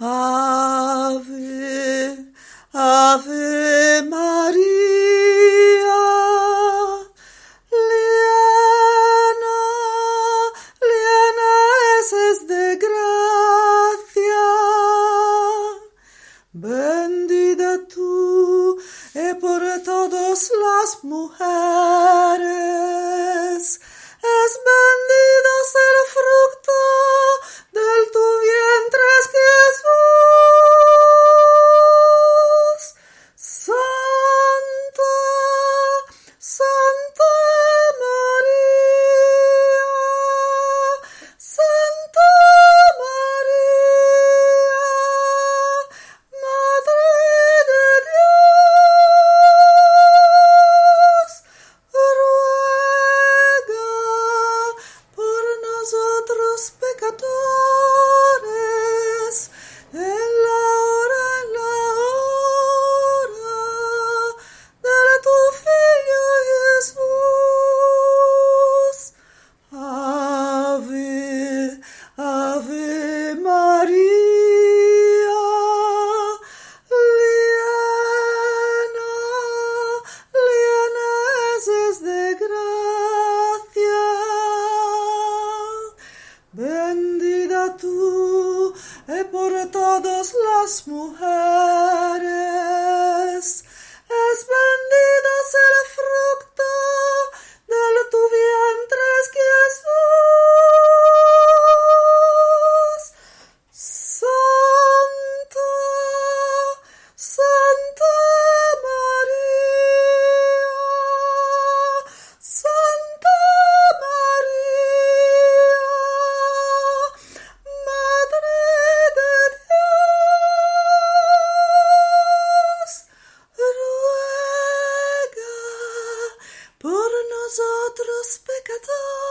Ave, Ave Maria. Llena, llena es de gracia. Bendita tú y por todos las mujeres. Asmuha. cuddle.